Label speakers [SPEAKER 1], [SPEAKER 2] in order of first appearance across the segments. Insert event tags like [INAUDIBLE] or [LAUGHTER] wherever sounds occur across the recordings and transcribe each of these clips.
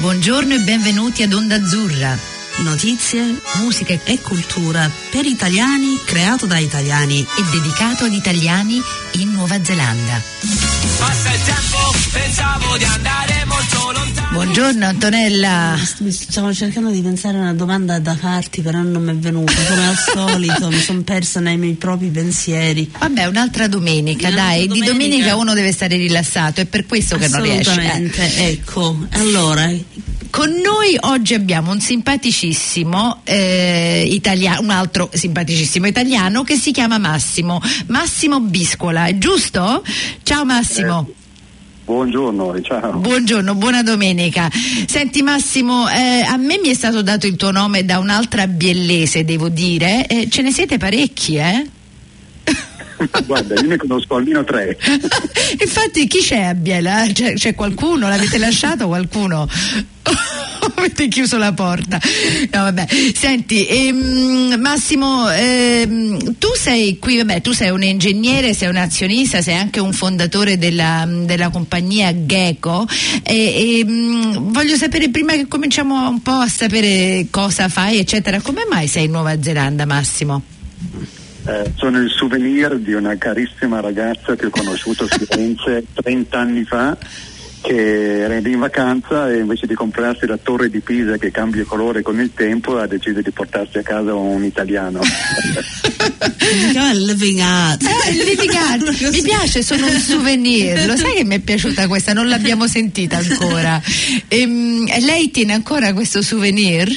[SPEAKER 1] Buongiorno e benvenuti ad Onda Azzurra.
[SPEAKER 2] Notizie, musica e cultura per italiani, creato da italiani
[SPEAKER 1] e dedicato ad italiani in Nuova Zelanda. Passa il tempo, pensavo di andare molto lontano. Buongiorno Antonella.
[SPEAKER 2] Stavo cercando di pensare a una domanda da farti, però non mi è venuta. Come al solito, mi sono persa nei miei propri pensieri.
[SPEAKER 1] Vabbè, un'altra domenica, un'altra dai. Domenica. Di domenica uno deve stare rilassato, è per questo che non riesce.
[SPEAKER 2] Assolutamente, ecco. Allora,
[SPEAKER 1] con noi oggi abbiamo un simpaticissimo eh, italiano, un altro simpaticissimo italiano che si chiama Massimo, Massimo Biscola, è giusto? Ciao Massimo.
[SPEAKER 3] Eh. Buongiorno, ciao.
[SPEAKER 1] Buongiorno, buona domenica. Senti Massimo, eh, a me mi è stato dato il tuo nome da un'altra biellese, devo dire. Eh, ce ne siete parecchi, eh? [LAUGHS]
[SPEAKER 3] Guarda, io ne conosco almeno tre. [LAUGHS]
[SPEAKER 1] Infatti, chi c'è a Biela? C'è, c'è qualcuno? L'avete lasciato qualcuno? Avete chiuso la porta. No, vabbè. Senti, ehm, Massimo, ehm, tu sei qui, vabbè, tu sei un ingegnere, sei un azionista, sei anche un fondatore della, della compagnia Gecko. E, ehm, voglio sapere, prima che cominciamo un po' a sapere cosa fai, eccetera, come mai sei in Nuova Zelanda, Massimo?
[SPEAKER 3] Eh, sono il souvenir di una carissima ragazza che ho conosciuto a Firenze 30 anni fa che era in vacanza e invece di comprarsi la torre di Pisa che cambia colore con il tempo ha deciso di portarsi a casa un italiano. [LAUGHS]
[SPEAKER 2] living art.
[SPEAKER 1] Eh, living [LAUGHS] art. Mi piace, sono un souvenir. Lo sai che mi è piaciuta questa? Non l'abbiamo sentita ancora. [LAUGHS] E, ehm, lei tiene ancora questo souvenir?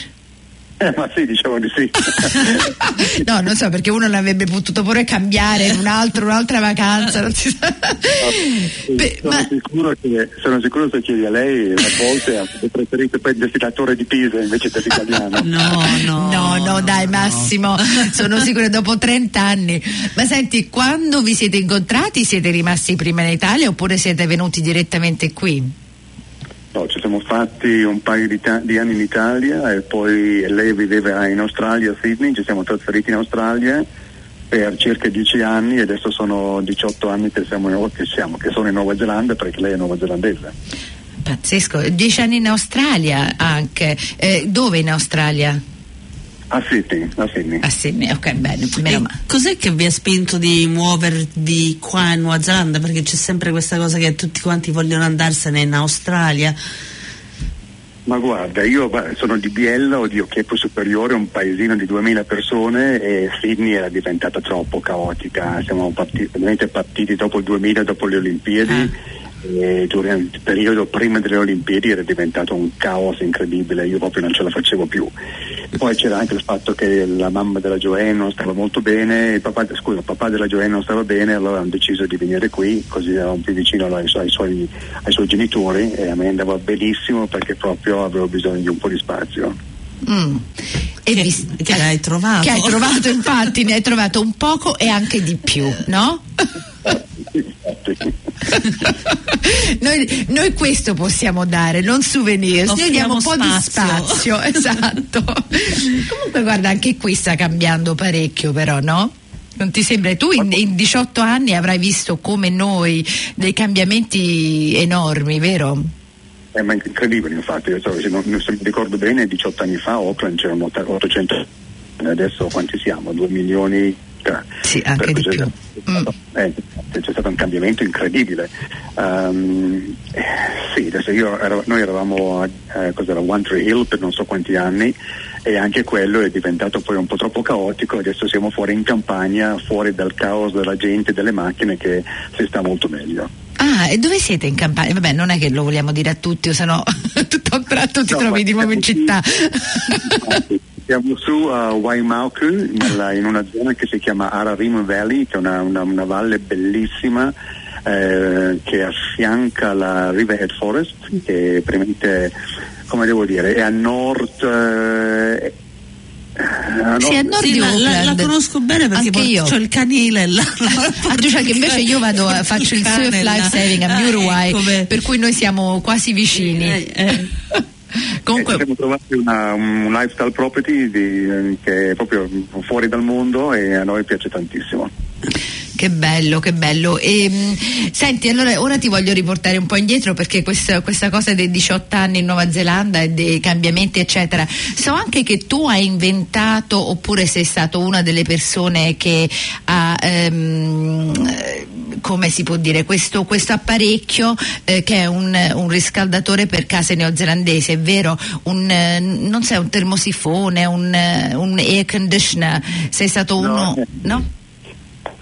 [SPEAKER 3] Eh, [LAUGHS] ma sì, diciamo di sì. [LAUGHS]
[SPEAKER 1] no, non so, perché uno l'avrebbe potuto pure cambiare in un altro, un'altra vacanza. Non si sa.
[SPEAKER 3] No, Beh, sono, ma... sicuro che, sono sicuro se chiedi a lei a volte ha preferito prendersi la torre di Pisa invece dell'italiano. [LAUGHS]
[SPEAKER 1] No, no, no, no, dai Massimo, sono sicura dopo 30 anni. Ma senti, quando vi siete incontrati siete rimasti prima in Italia oppure siete venuti direttamente qui?
[SPEAKER 3] No, ci siamo fatti un paio di, ta- di, anni in Italia e poi lei viveva in Australia, a Sydney, ci siamo trasferiti in Australia per circa dieci anni e adesso sono 18 anni che siamo, che siamo, che sono in Nuova Zelanda perché lei è neozelandese.
[SPEAKER 1] Pazzesco, dieci anni in Australia anche. Eh, dove in Australia?
[SPEAKER 3] A Sydney, a Sydney.
[SPEAKER 1] A Sydney, ok, bene. bene
[SPEAKER 2] cos'è che vi ha spinto di muovervi qua in Nuova Zelanda? Perché c'è sempre questa cosa che tutti quanti vogliono andarsene in Australia.
[SPEAKER 3] Ma guarda, io sono di Biella o di Occhiepo Superiore, un paesino di 2000 persone e Sydney era diventata troppo caotica. Siamo partiti, partiti dopo il 2000, dopo le Olimpiadi. Ah e durante il periodo prima delle Olimpiadi era diventato un caos incredibile, io proprio non ce la facevo più. Poi c'era anche il fatto che la mamma della Joanne non stava molto bene, il papà, scusa, il papà della Joanne non stava bene, allora hanno deciso di venire qui, così eravamo più vicino ai, ai, suoi, ai suoi genitori e a me andava benissimo perché proprio avevo bisogno di un po' di spazio.
[SPEAKER 1] Mm.
[SPEAKER 2] E che, vi, che, hai trovato?
[SPEAKER 1] Che hai trovato, infatti, ne hai trovato un poco e anche di più, no? [LAUGHS] noi, noi, questo possiamo dare, non souvenir, noi diamo un po' spazio. di spazio, [LAUGHS] esatto. Comunque guarda, anche qui sta cambiando parecchio però, no? Non ti sembra? Tu in, in 18 anni avrai visto come noi dei cambiamenti enormi, vero?
[SPEAKER 3] È eh, incredibile infatti, so, se, non, se mi ricordo bene 18 anni fa a Auckland c'erano 800, adesso quanti siamo? 2 milioni
[SPEAKER 1] sì, anche di più.
[SPEAKER 3] Mm. Eh, c'è stato un cambiamento incredibile. Um, sì, adesso ero, noi eravamo a eh, One Tree Hill per non so quanti anni e anche quello è diventato poi un po' troppo caotico, adesso siamo fuori in campagna, fuori dal caos della gente e delle macchine che si sta molto meglio.
[SPEAKER 1] Ah, e dove siete in campagna? Vabbè, non è che lo vogliamo dire a tutti, o se no [LAUGHS] tutto a un tratto ti no, trovi di nuovo in città. [LAUGHS]
[SPEAKER 3] Siamo su a Waimaku, nella, in una zona che si chiama Ararim Valley, che è una, una, una valle bellissima eh, che affianca la Riverhead Forest, che praticamente, come devo dire, è a nord. Eh,
[SPEAKER 1] Ah, sì, a nord
[SPEAKER 2] sì, la, la, la, conosco bene perché ho il canile là. [LAUGHS]
[SPEAKER 1] ah, cioè che invece io vado a, faccio il surf life saving a Uruguay, ah, per cui noi siamo quasi vicini. Eh, eh. [LAUGHS]
[SPEAKER 3] Comunque... Eh, siamo trovati una, un lifestyle property di, che è proprio fuori dal mondo e a noi piace tantissimo.
[SPEAKER 1] Che bello, che bello. E, mh, senti, allora ora ti voglio riportare un po' indietro perché questa, questa cosa dei 18 anni in Nuova Zelanda e dei cambiamenti, eccetera. So anche che tu hai inventato oppure sei stato una delle persone che ha, ehm, come si può dire, questo, questo apparecchio eh, che è un, un, riscaldatore per case neozelandesi, è vero? Un, eh, non so, un termosifone, un, eh, un air conditioner. Sei stato uno. No?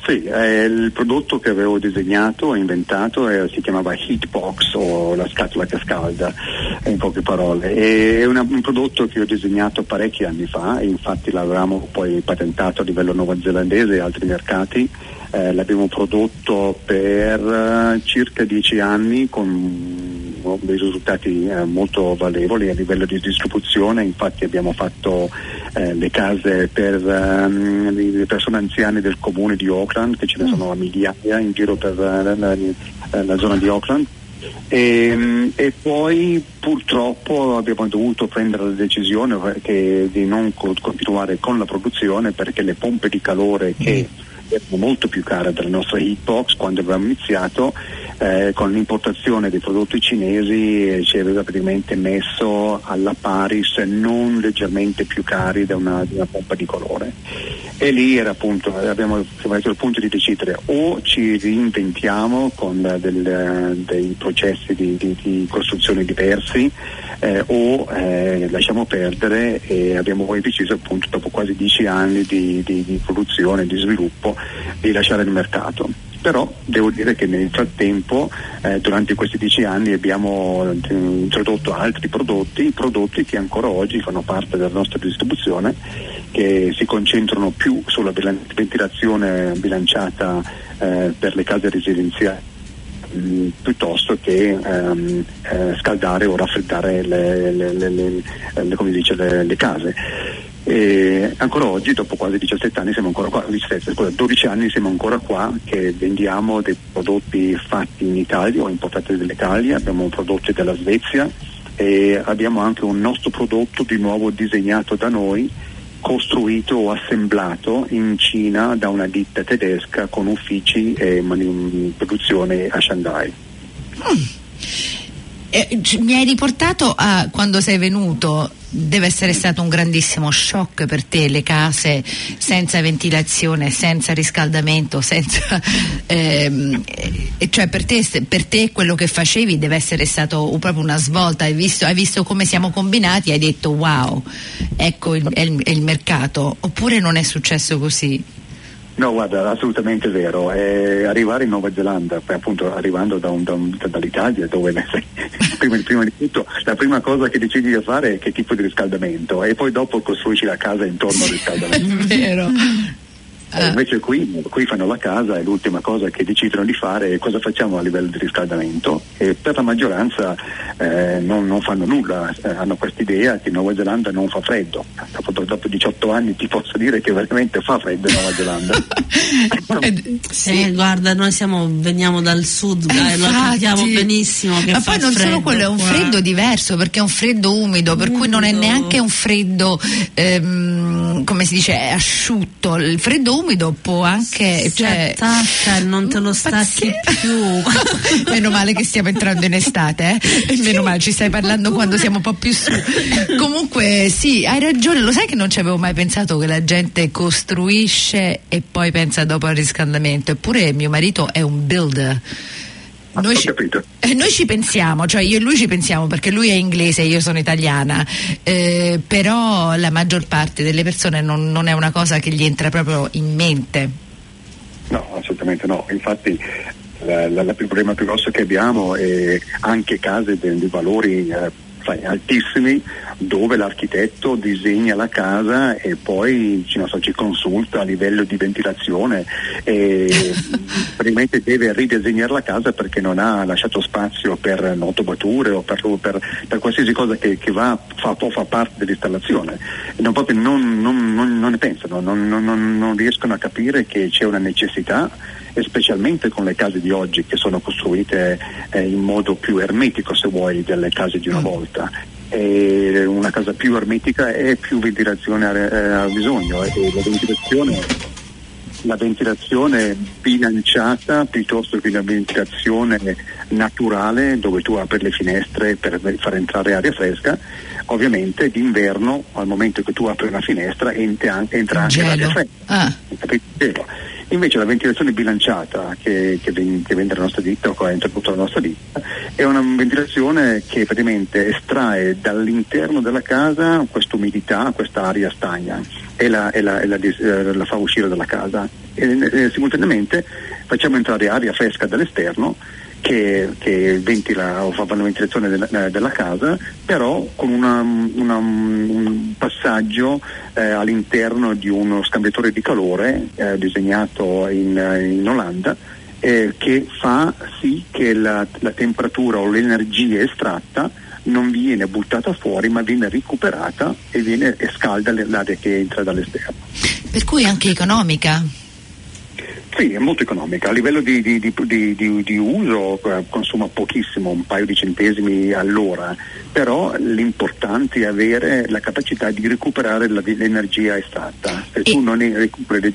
[SPEAKER 3] Sì, eh, il prodotto che avevo disegnato e inventato eh, si chiamava Heatbox o la scatola che scalda, in poche parole. E è una, un prodotto che ho disegnato parecchi anni fa infatti l'avevamo poi patentato a livello neozelandese e altri mercati. Eh, l'abbiamo prodotto per uh, circa dieci anni con dei risultati eh, molto valevoli a livello di distribuzione, infatti abbiamo fatto eh, le case per um, le persone anziane del comune di Auckland, che ce ne mm. sono a migliaia in giro per uh, la, la, zona di Auckland. E, ehm, e, poi purtroppo abbiamo dovuto prendere la decisione di non co- continuare con la produzione perché le pompe di calore che mm erano molto più care della nostra hitbox quando abbiamo iniziato eh, con l'importazione dei prodotti cinesi eh, ci aveva praticamente messo alla pari se non leggermente più cari da una, di una pompa di colore. E lì era appunto abbiamo arrivato al punto di decidere o ci reinventiamo con del, dei processi di, di, di costruzione diversi eh, o eh, lasciamo perdere e abbiamo poi deciso appunto dopo quasi dieci anni di, di produzione, di sviluppo, di lasciare il mercato però devo dire che nel frattempo eh, durante questi dieci anni abbiamo eh, introdotto altri prodotti, prodotti che ancora oggi fanno parte della nostra distribuzione, che si concentrano più sulla ventilazione bilanciata eh, per le case residenziali mh, piuttosto che ehm, eh, scaldare o raffreddare le, le, le, le case. E ancora oggi, dopo quasi 17 anni, siamo ancora qua, 17, 12 anni siamo ancora qua che vendiamo dei prodotti fatti in Italia o importati dall'Italia, abbiamo prodotti dalla Svezia e abbiamo anche un nostro prodotto di nuovo disegnato da noi costruito o assemblato in Cina da una ditta tedesca con uffici e produzione a Shanghai.
[SPEAKER 1] Mm. Eh, mi hai riportato a quando sei venuto deve essere stato un grandissimo shock per te le case senza ventilazione, senza riscaldamento, senza, [LAUGHS] ehm, cioè per te, per te, quello che facevi deve essere stato proprio una svolta, hai visto, hai visto come siamo combinati e hai detto wow, ecco il, è, il, è il mercato, oppure non è successo così?
[SPEAKER 3] No, guarda, assolutamente vero. Eh, arrivare in Nuova Zelanda, appunto arrivando da un, da un, dall'Italia, dove [LAUGHS] prima, prima, di tutto la prima cosa che decidi di fare è che tipo di riscaldamento e poi dopo costruisci la casa intorno al riscaldamento. [LAUGHS]
[SPEAKER 1] vero.
[SPEAKER 3] Eh, invece qui, qui, fanno la casa e l'ultima cosa che decidono di fare è cosa facciamo a livello di riscaldamento e per la maggioranza eh, non, non, fanno nulla, eh, hanno questa idea che Nuova Zelanda non fa freddo. Dopo, dopo, 18 anni ti posso dire che veramente fa freddo in Nuova Zelanda. [LAUGHS]
[SPEAKER 2] Eh, sì, eh, guarda, noi siamo, veniamo dal sud, dai, lo capiamo benissimo.
[SPEAKER 1] Ma poi non solo quello, è un freddo diverso perché è un freddo umido, per umido. cui non è neanche un freddo, ehm, come si dice, asciutto. Il freddo umido può anche.
[SPEAKER 2] Cioè, e non te lo stacchi più. [LAUGHS]
[SPEAKER 1] meno male che stiamo entrando in estate, eh? meno male ci stai parlando quando siamo un po' più su. Comunque, sì, hai ragione, lo sai che non ci avevo mai pensato che la gente costruisce e poi pensa dopo al riscaldamento. Eppure mio marito è un builder.
[SPEAKER 3] Noi ci,
[SPEAKER 1] eh, noi ci, pensiamo, cioè io e lui ci pensiamo perché lui è inglese e io sono italiana, eh, però la maggior parte delle persone non, non, è una cosa che gli entra proprio in mente.
[SPEAKER 3] No, assolutamente no, infatti il problema più grosso che abbiamo è anche case di valori eh, altissimi dove l'architetto disegna la casa e poi so, ci consulta a livello di ventilazione e [LAUGHS] probabilmente deve ridisegnare la casa perché non ha lasciato spazio per notobature o per, per, per qualsiasi cosa che, che va, fa, può far parte dell'installazione. Non, proprio non, non, non ne pensano, non riescono a capire che c'è una necessità e specialmente con le case di oggi che sono costruite eh, in modo più ermetico se vuoi delle case di una mm. Volta e una casa più ermetica e più ventilazione ha, ha bisogno e la ventilazione la ventilazione bilanciata piuttosto che una ventilazione naturale dove tu apri le finestre per far entrare aria fresca. Ovviamente d'inverno, al momento che tu apri una finestra, entra, entra anche l'aria fresca. Ah. Invece la ventilazione bilanciata che, che, che vende la nostra ditta o che entra tutta la nostra ditta è una ventilazione che praticamente estrae dall'interno della casa questa umidità, questa aria stagna e la, e la, e la, eh, la fa uscire dalla casa. E, e, simultaneamente facciamo entrare aria fresca dall'esterno che, che ventila o fa la ventilazione della, eh, della casa, però con una, una, un passaggio eh, all'interno di uno scambiatore di calore eh, disegnato in, in Olanda eh, che fa sì che la, la temperatura o l'energia estratta non viene buttata fuori ma viene recuperata e, viene, e scalda l'aria che entra dall'esterno.
[SPEAKER 1] Per cui anche economica?
[SPEAKER 3] Sì, è molto economica. A livello di, di, di, di uso eh, consuma pochissimo, un paio di centesimi all'ora, però l'importante è avere la capacità di recuperare la, l'energia estratta. Se e tu non recuperi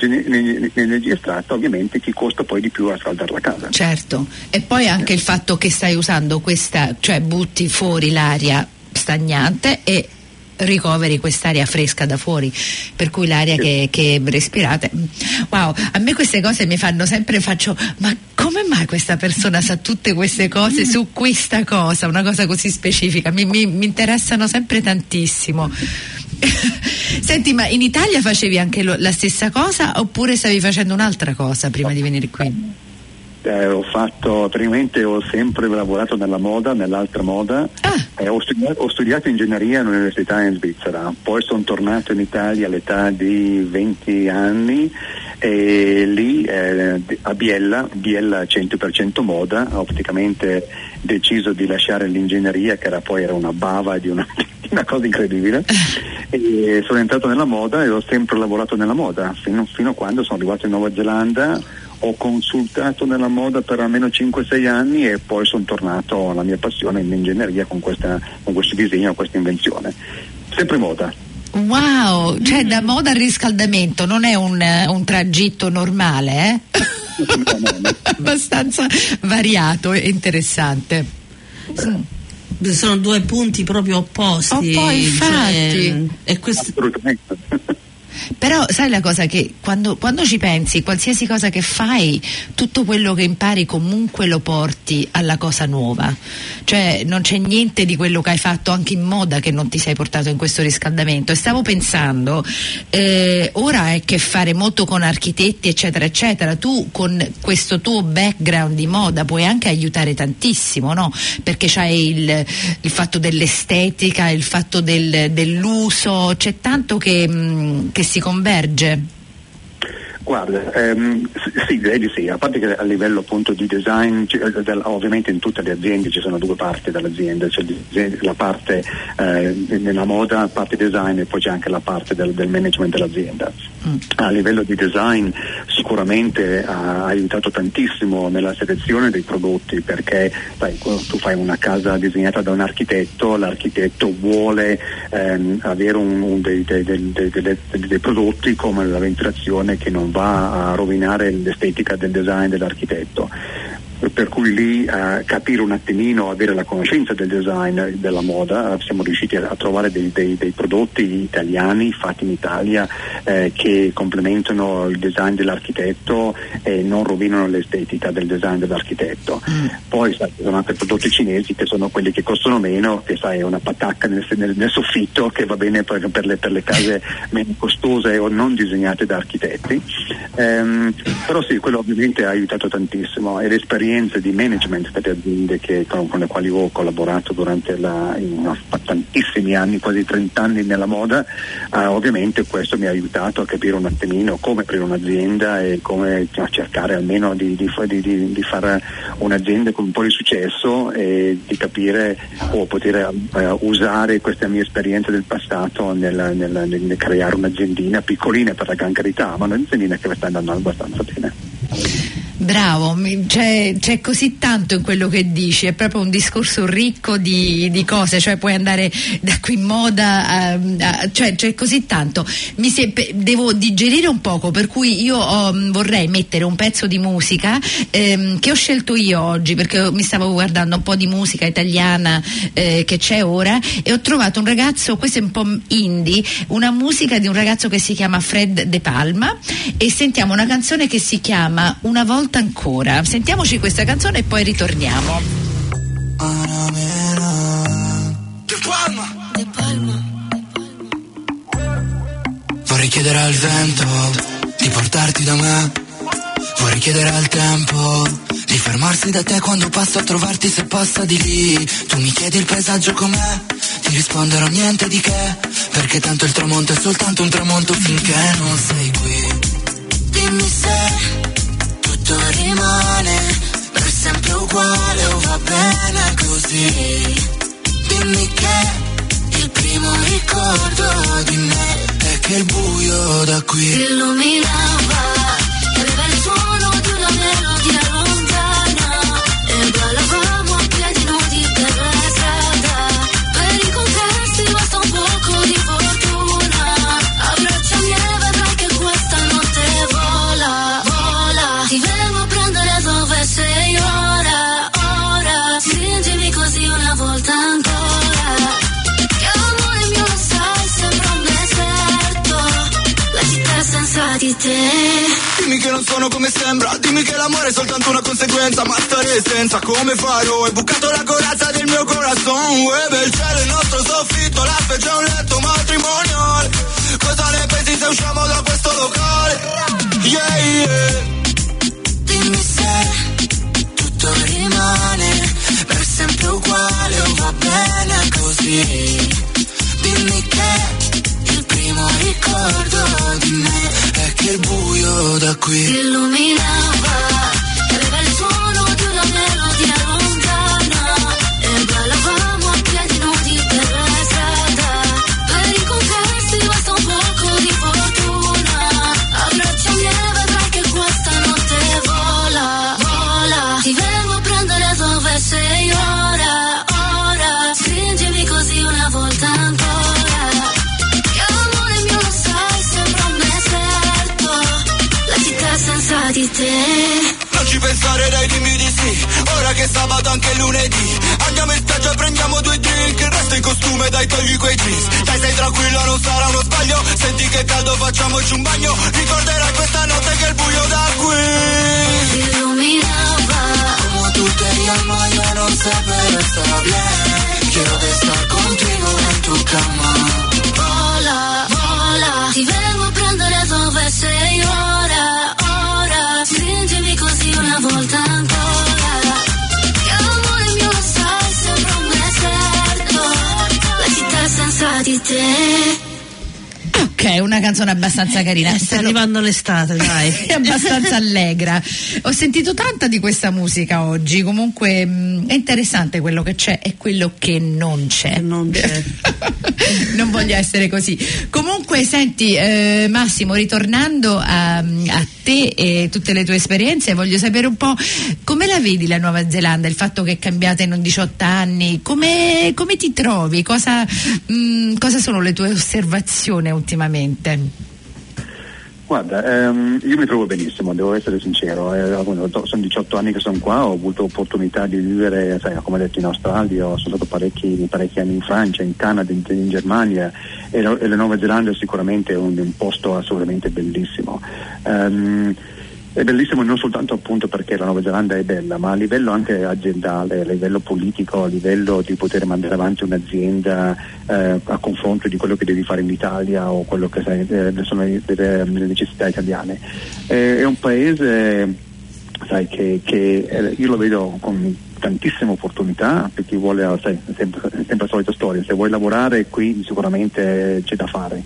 [SPEAKER 3] l'energia estratta, ovviamente ti costa poi di più a scaldare la casa.
[SPEAKER 1] Certo, e poi anche il fatto che stai usando questa, cioè butti fuori l'aria stagnante e ricoveri quest'aria fresca da fuori, per cui l'aria che, che, respirate. Wow, a me queste cose mi fanno sempre, faccio, ma come mai questa persona sa tutte queste cose su questa cosa, una cosa così specifica? Mi, mi, mi interessano sempre tantissimo. [LAUGHS] Senti, ma in Italia facevi anche lo, la stessa cosa oppure stavi facendo un'altra cosa prima di venire qui?
[SPEAKER 3] Eh, ho fatto, praticamente ho sempre lavorato nella moda, nell'altra moda, ah. eh, ho, studiato, ho, studiato, ingegneria all'università in Svizzera, poi sono tornato in Italia all'età di 20 anni e lì eh, a Biella, Biella 100% moda, ho praticamente deciso di lasciare l'ingegneria che era poi era una bava di una, [LAUGHS] di una cosa incredibile. E sono entrato nella moda e ho sempre lavorato nella moda fino, fino a quando sono arrivato in Nuova Zelanda ho consultato nella moda per almeno 5-6 anni e poi sono tornato alla mia passione in ingegneria con, questa, con questo disegno, questa invenzione. Sempre moda.
[SPEAKER 1] Wow, cioè da moda al riscaldamento non è un, un tragitto normale, eh? [LAUGHS] Abbastanza variato e interessante.
[SPEAKER 2] Sono due punti proprio opposti.
[SPEAKER 1] Oh, poi, infatti.
[SPEAKER 3] Cioè, e questo...
[SPEAKER 1] Però sai la cosa che quando, quando, ci pensi, qualsiasi cosa che fai, tutto quello che impari comunque lo porti alla cosa nuova. Cioè non c'è niente di quello che hai fatto anche in moda che non ti sei portato in questo riscaldamento. E stavo pensando, eh, ora a che fare molto con architetti, eccetera, eccetera. Tu con questo tuo background di moda puoi anche aiutare tantissimo, no? Perché c'hai il, il fatto dell'estetica, il fatto del, dell'uso, c'è tanto che, mh, che si converge?
[SPEAKER 3] Guarda, ehm, sì, direi di sì, a parte che a livello appunto di design, eh, ovviamente in tutte le aziende ci sono due parti dell'azienda, c'è la parte eh, nella moda, la parte design e poi c'è anche la parte del, del management dell'azienda. Mm. A livello di design sicuramente ha aiutato tantissimo nella selezione dei prodotti perché sai, tu fai una casa disegnata da un architetto, l'architetto vuole ehm, avere un, un dei, dei, dei, dei prodotti come la ventilazione che non va a rovinare l'estetica del design dell'architetto per cui lì eh, capire un attimino, avere la conoscenza del design della moda, siamo riusciti a, a trovare dei, dei, dei, prodotti italiani fatti in Italia eh, che complementano il design dell'architetto e non rovinano l'estetica del design dell'architetto. Mm. Poi sai, ci sono anche prodotti cinesi che sono quelli che costano meno, che sai è una patacca nel, nel, nel soffitto che va bene per, per, le, per, le, case [LAUGHS] meno costose o non disegnate da architetti. Ehm, però sì, quello ovviamente ha aiutato tantissimo e l'esperienza esperienze di management delle aziende che, con, con, le quali ho collaborato durante la, in, tantissimi anni, quasi 30 anni nella moda, eh, ovviamente questo mi ha aiutato a capire un attimino come aprire un'azienda e come cioè, cercare almeno di, di, di, di, fare un'azienda con un po' di successo e di capire o poter eh, usare queste mie esperienze del passato nel, nel, nel creare un'aziendina piccolina per la gran carità, ma un'aziendina che sta andando abbastanza bene.
[SPEAKER 1] Bravo, c'è, c'è, così tanto in quello che dici, è proprio un discorso ricco di, di cose, cioè puoi andare da qui in moda, a, a, cioè c'è così tanto. Se, devo digerire un poco, per cui io ho, vorrei mettere un pezzo di musica ehm, che ho scelto io oggi, perché mi stavo guardando un po' di musica italiana eh, che c'è ora e ho trovato un ragazzo, questo è un po' indie, una musica di un ragazzo che si chiama Fred De Palma e sentiamo una canzone che si chiama Una volta volta ancora. Sentiamoci questa canzone e poi ritorniamo. De Palma. De Palma.
[SPEAKER 4] Vorrei chiedere al vento di portarti da me. Vorrei chiedere al tempo di fermarsi da te quando passo a trovarti se passa di lì. Tu mi chiedi il paesaggio com'è, ti risponderò niente di che. Perché tanto il tramonto è soltanto un tramonto finché non sei qui. Dimmi se tutto rimane per sempre uguale o va bene così. Dimmi che il primo ricordo di me è che il buio da qui illuminava è
[SPEAKER 5] soltanto una conseguenza, ma stare senza come farò? Hai bucato la corazza del mio corazon, uè il cielo, il nostro soffitto, la specie un letto matrimonial. Cosa ne pensi se usciamo da questo locale? Yeah, yeah.
[SPEAKER 4] Dimmi se tutto rimane per sempre uguale o va bene così. Dimmi che il primo ricordo di me è che il buio da qui
[SPEAKER 6] illuminava te.
[SPEAKER 5] Non ci pensare dai dimmi di sì. Ora che è sabato anche lunedì. Andiamo in spiaggia e prendiamo due drink. Il resto in costume dai togli quei jeans. Dai sei tranquillo non sarà uno sbaglio. Senti che caldo facciamoci un bagno. Ricorderai questa notte che il buio da qui.
[SPEAKER 6] Illuminava.
[SPEAKER 4] Como tú te llamas yo no sé pero está bien Quiero estar contigo en tu cama
[SPEAKER 1] Ok, una canzone abbastanza carina.
[SPEAKER 2] Eh, sta arrivando l'estate, dai. [LAUGHS]
[SPEAKER 1] è abbastanza allegra. Ho sentito tanta di questa musica oggi, comunque mh, è interessante quello che c'è e quello che non c'è.
[SPEAKER 2] Non c'è. [LAUGHS]
[SPEAKER 1] non voglio essere così. Comunque, senti, eh, Massimo, ritornando a, a te e tutte le tue esperienze, voglio sapere un po' come la vedi la Nuova Zelanda, il fatto che è cambiata in 18 anni, come, come ti trovi, cosa, mh, cosa sono le tue osservazioni ultimamente?
[SPEAKER 3] Guarda, ehm, io mi trovo benissimo, devo essere sincero, eh, sono 18 anni che sono qua, ho avuto opportunità di vivere, sai, come detto, in Australia, sono stato parecchi, parecchi anni in Francia, in Canada, in, in Germania e e la Nuova Zelanda è sicuramente un, un posto assolutamente bellissimo. Ehm, è bellissimo non soltanto perché la Nuova Zelanda è bella, ma a livello anche aziendale, a livello politico, a livello di poter mandare avanti un'azienda eh, a confronto di quello che devi fare in Italia o quello che eh, sono le, le necessità italiane. Eh, è un paese sai, che, che eh, io lo vedo con tantissime opportunità per chi vuole, sai, sempre, sempre la solita storia, se vuoi lavorare qui sicuramente c'è da fare.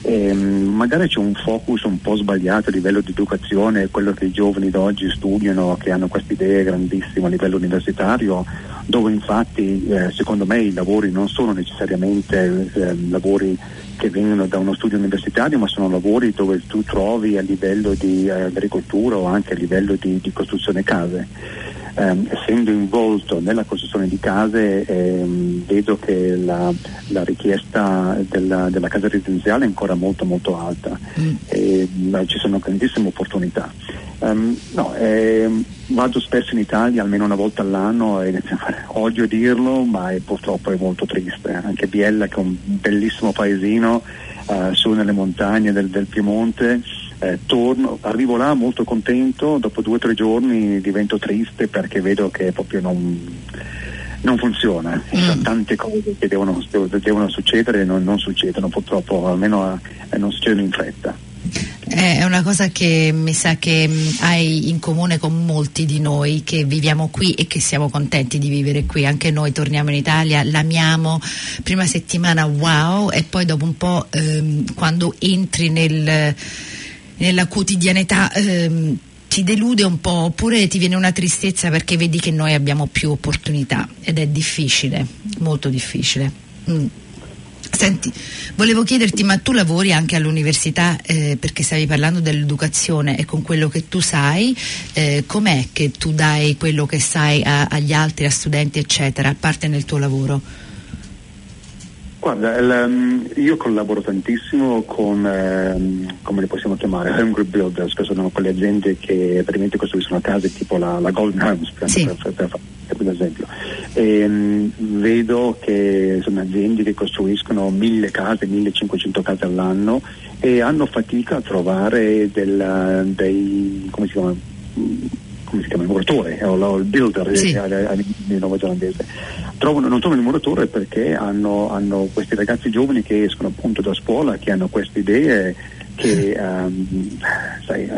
[SPEAKER 3] E, magari c'è un focus un po' sbagliato a livello di educazione, quello che i giovani d'oggi studiano, che hanno queste idee grandissime a livello universitario, dove infatti eh, secondo me i lavori non sono necessariamente eh, lavori che vengono da uno studio universitario, ma sono lavori dove tu trovi a livello di eh, agricoltura o anche a livello di, di costruzione case. Ehm, essendo involto nella costruzione di case ehm, vedo che la, la richiesta della, della, casa residenziale è ancora molto molto alta mm. e ci sono grandissime opportunità. Um, no, ehm, vado spesso in Italia almeno una volta all'anno e odio dirlo ma è, purtroppo è molto triste. Anche Biella che è un bellissimo paesino uh, su nelle montagne del, del Piemonte eh, torno, arrivo là molto contento, dopo due o tre giorni divento triste perché vedo che proprio non, non funziona, ci sono tante cose che devono, devono succedere e non, non, succedono purtroppo, almeno eh, non succedono in fretta.
[SPEAKER 1] È una cosa che mi sa che hai in comune con molti di noi che viviamo qui e che siamo contenti di vivere qui. Anche noi torniamo in Italia, l'amiamo, prima settimana wow e poi dopo un po' ehm, quando entri nel nella quotidianità ehm, ti delude un po' oppure ti viene una tristezza perché vedi che noi abbiamo più opportunità ed è difficile, molto difficile. Mm. Senti, volevo chiederti, ma tu lavori anche all'università eh, perché stavi parlando dell'educazione e con quello che tu sai, eh, com'è che tu dai quello che sai a, agli altri, a studenti, eccetera, a parte nel tuo lavoro?
[SPEAKER 3] Guarda, il, um, io collaboro tantissimo con, eh, come le possiamo chiamare, [LAUGHS] home group builders, che sono quelle aziende che veramente costruiscono case tipo la, la Golden Homes, per, sì. per, per, per, esempio. E, um, vedo che sono aziende che costruiscono mille case, 1500 case all'anno e hanno fatica a trovare del, dei, come si chiama, come si chiama, il muratore o il builder sì. a, a, a, neozelandese trovano, non trovano il muratore perché hanno, hanno, questi ragazzi giovani che escono appunto da scuola, che hanno queste idee che um, sai,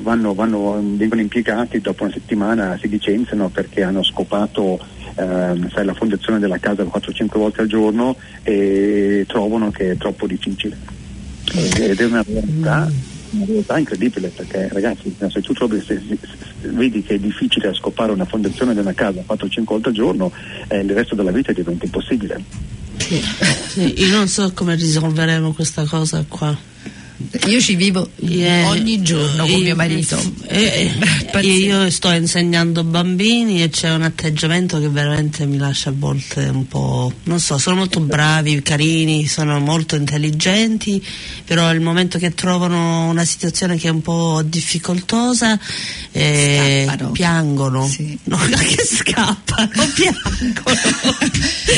[SPEAKER 3] vanno, vanno, vengono impiegati dopo una settimana si licenziano perché hanno scopato um, sai, la fondazione della casa 4-5 volte al giorno e trovano che è troppo difficile. Ed è una realtà mm una realtà incredibile perché ragazzi se tu trovi, se, vedi che è difficile scopare una fondazione di una casa 4-5 volte al giorno eh, il resto della vita diventa impossibile.
[SPEAKER 2] Sì, sì, io non so come risolveremo questa cosa qua
[SPEAKER 1] io ci vivo yeah. ogni giorno con mio marito.
[SPEAKER 2] Eh, eh, [LAUGHS] io sto insegnando bambini e c'è un atteggiamento che veramente mi lascia a volte un po'. non so, sono molto bravi, carini, sono molto intelligenti, però il momento che trovano una situazione che è un po' difficoltosa eh, piangono. Sì. [LAUGHS] No, che scappano, piangono.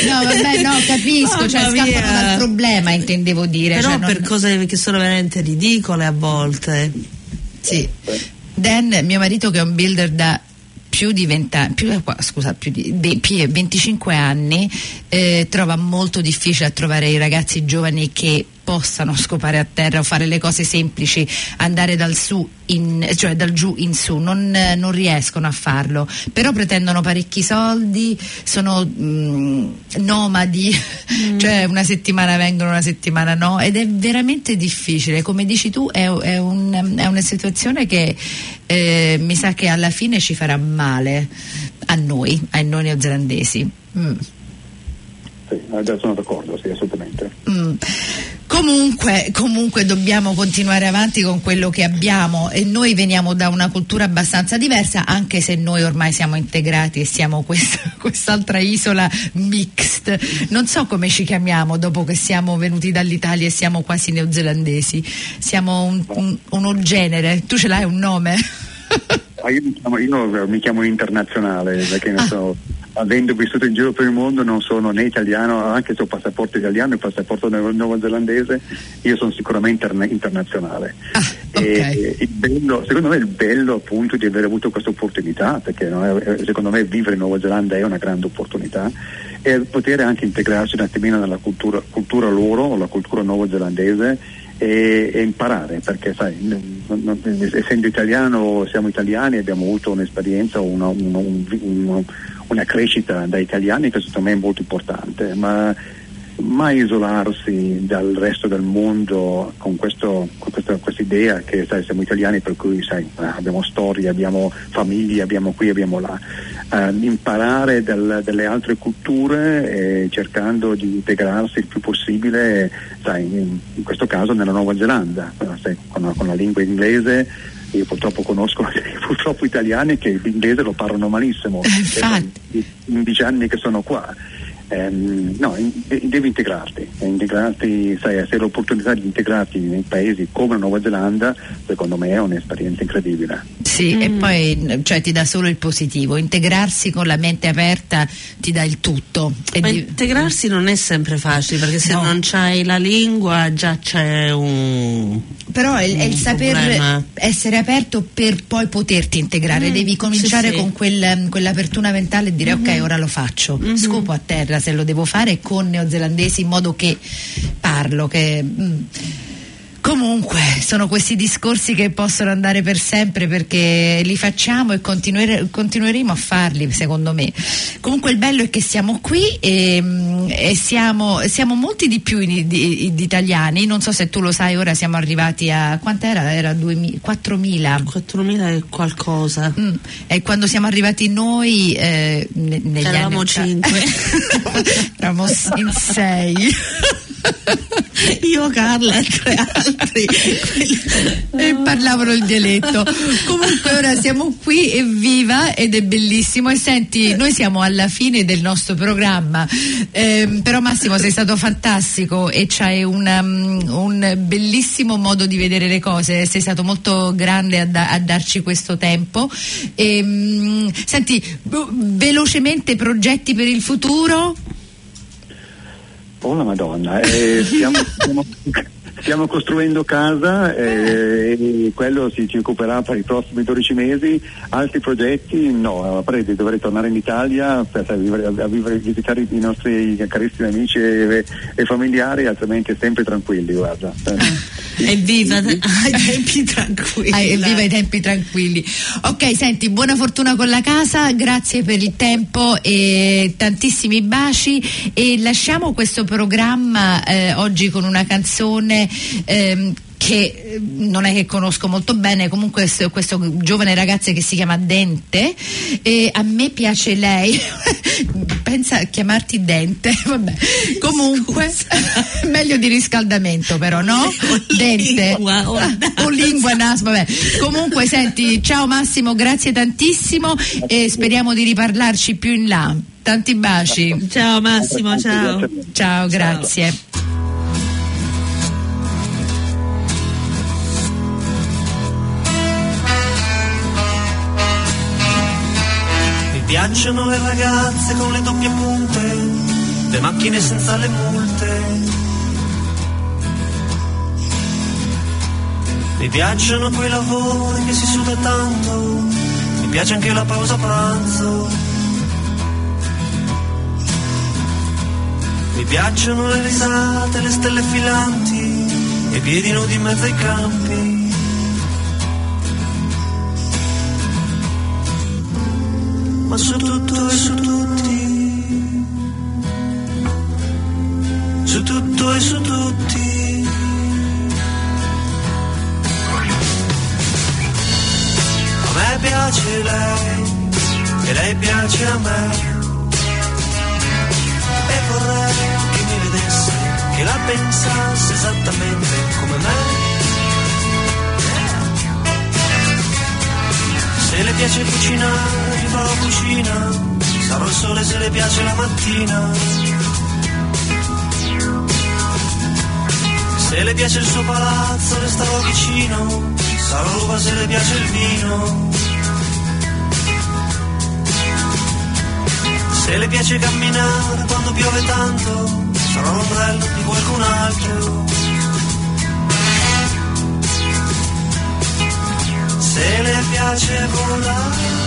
[SPEAKER 1] no, vabbè, no, capisco, cioè scappano dal problema, intendevo dire.
[SPEAKER 2] Però
[SPEAKER 1] cioè,
[SPEAKER 2] per non... cose che sono veramente veramente ridicole a volte.
[SPEAKER 1] Sì. Dan, mio marito che è un builder da più di 20 anni, più, scusa, più di 25 anni, eh, trova molto difficile a trovare i ragazzi giovani che possano scopare a terra o fare le cose semplici, andare dal, in, cioè dal giù in su, non, non, riescono a farlo, però pretendono parecchi soldi, sono mh, mm, nomadi, [LAUGHS] mm. cioè una settimana vengono, una settimana no, ed è veramente difficile, come dici tu è, è, un, è una situazione che eh, mi sa che alla fine ci farà male a noi, a noi neozelandesi. Mm.
[SPEAKER 3] Sì, sono d'accordo, sì, assolutamente.
[SPEAKER 1] Mm. Comunque, comunque, dobbiamo continuare avanti con quello che abbiamo e noi veniamo da una cultura abbastanza diversa anche se noi ormai siamo integrati e siamo questa, [LAUGHS] quest'altra isola mixed. Non so come ci chiamiamo dopo che siamo venuti dall'Italia e siamo quasi neozelandesi. Siamo un, un, uno genere. Tu ce l'hai un nome? [LAUGHS]
[SPEAKER 3] Ah, io, mi chiamo, io mi chiamo internazionale perché ah. so avendo vissuto in giro per il mondo non sono né italiano, anche se ho passaporto italiano e passaporto neozelandese, io sono sicuramente internazionale.
[SPEAKER 1] Ah, okay.
[SPEAKER 3] bello, secondo me il bello appunto di aver avuto questa opportunità, perché no, secondo me vivere in Nuova Zelanda è una grande opportunità, e poter anche integrarsi un attimino nella cultura, cultura loro, la cultura neozelandese e, e, imparare perché sai, essendo italiano siamo italiani abbiamo avuto un'esperienza una, una, un, una crescita da italiani che secondo me è molto importante, ma mai isolarsi dal resto del mondo con, questo, con questa idea che sai, siamo italiani per cui sai, abbiamo storie, abbiamo famiglie, abbiamo qui, abbiamo là. uh, imparare dal, dalle altre culture cercando di integrarsi il più possibile, sai, in, in questo caso nella Nuova Zelanda, con, con la lingua inglese io purtroppo conosco [LAUGHS] purtroppo italiani che l'inglese lo parlano malissimo
[SPEAKER 1] Infatti.
[SPEAKER 3] in dieci anni che sono qua ehm, no, in, devi integrarti, integrarti sai, se hai l'opportunità di integrarti nei paesi come la Nuova Zelanda secondo me è un'esperienza incredibile
[SPEAKER 1] sì, mm. e poi cioè, ti dà solo il positivo, integrarsi con la mente aperta ti dà il tutto.
[SPEAKER 2] Ma di... integrarsi non è sempre facile perché se no. non c'hai la lingua già c'è un.
[SPEAKER 1] Però è, è il saper problema. essere aperto per poi poterti integrare, mm, devi cominciare sì, sì. con quel, quell'apertura mentale e dire mm-hmm. ok, ora lo faccio, mm-hmm. scopo a terra se lo devo fare con neozelandesi in modo che parlo. Che, mm, Comunque, sono questi discorsi che possono andare per sempre perché li facciamo e continuere, continueremo a farli, secondo me. Comunque il bello è che siamo qui e, mm, e siamo, siamo, molti di più di, di, di, italiani, non so se tu lo sai, ora siamo arrivati a quant'era? Era 4.000.
[SPEAKER 2] 4.000 e qualcosa.
[SPEAKER 1] Mm. E quando siamo arrivati noi eh, negli
[SPEAKER 2] Eravamo
[SPEAKER 1] anni
[SPEAKER 2] 5. [LAUGHS]
[SPEAKER 1] Eravamo in 6. [LAUGHS] [LAUGHS]
[SPEAKER 2] Io, Carla e tre altri
[SPEAKER 1] e parlavano il dialetto. Comunque ora siamo qui, evviva ed è bellissimo. E senti, noi siamo alla fine del nostro programma, eh, però Massimo sei stato fantastico e c'hai una, um, un bellissimo modo di vedere le cose, sei stato molto grande a, da, a darci questo tempo. E, um, senti, velocemente progetti per il futuro?
[SPEAKER 3] Oh la Madonna, eh, stiamo, stiamo, stiamo, costruendo casa eh, e quello si ci occuperà per i prossimi 12 mesi, altri progetti no, a prete dovrei tornare in Italia per a vivere, a vivere, visitare i nostri carissimi amici e, e familiari, altrimenti sempre tranquilli, guarda.
[SPEAKER 2] Ah. Evviva [LAUGHS] ai tempi tranquilli. Ah,
[SPEAKER 1] evviva ai tempi tranquilli. Ok, senti, buona fortuna con la casa, grazie per il tempo e tantissimi baci e lasciamo questo programma eh, oggi con una canzone ehm, che eh, non è che conosco molto bene, comunque questo, questo giovane ragazzo che si chiama Dente e a me piace lei, [LAUGHS] pensa a chiamarti Dente, [LAUGHS] vabbè, comunque [LAUGHS] meglio di riscaldamento però, no? Dente o lingua nas, vabbè. Comunque senti, ciao Massimo, grazie tantissimo e speriamo di riparlarci più in là. Tanti baci.
[SPEAKER 2] Ciao Massimo, ciao.
[SPEAKER 1] Ciao, grazie.
[SPEAKER 7] Piacciono le ragazze con le doppie punte, le macchine senza le multe. Mi piacciono quei lavori che si suda tanto, mi piace anche la pausa pranzo. Mi piacciono le risate, le stelle filanti, i piedi nudi in mezzo ai campi. Ma su tutto e su tutti, su tutto e su tutti. A me piace lei e lei piace a me e vorrei che mi vedesse, che la pensasse esattamente come me. Se le piace cucinare, mi farò cucina. Sarò il sole se le piace la mattina. Se le piace il suo palazzo, le starò vicino. Sarò l'uva se le piace il vino. Se le piace camminare quando piove tanto, sarò l'ombrello di qualcun altro. se le piace volare.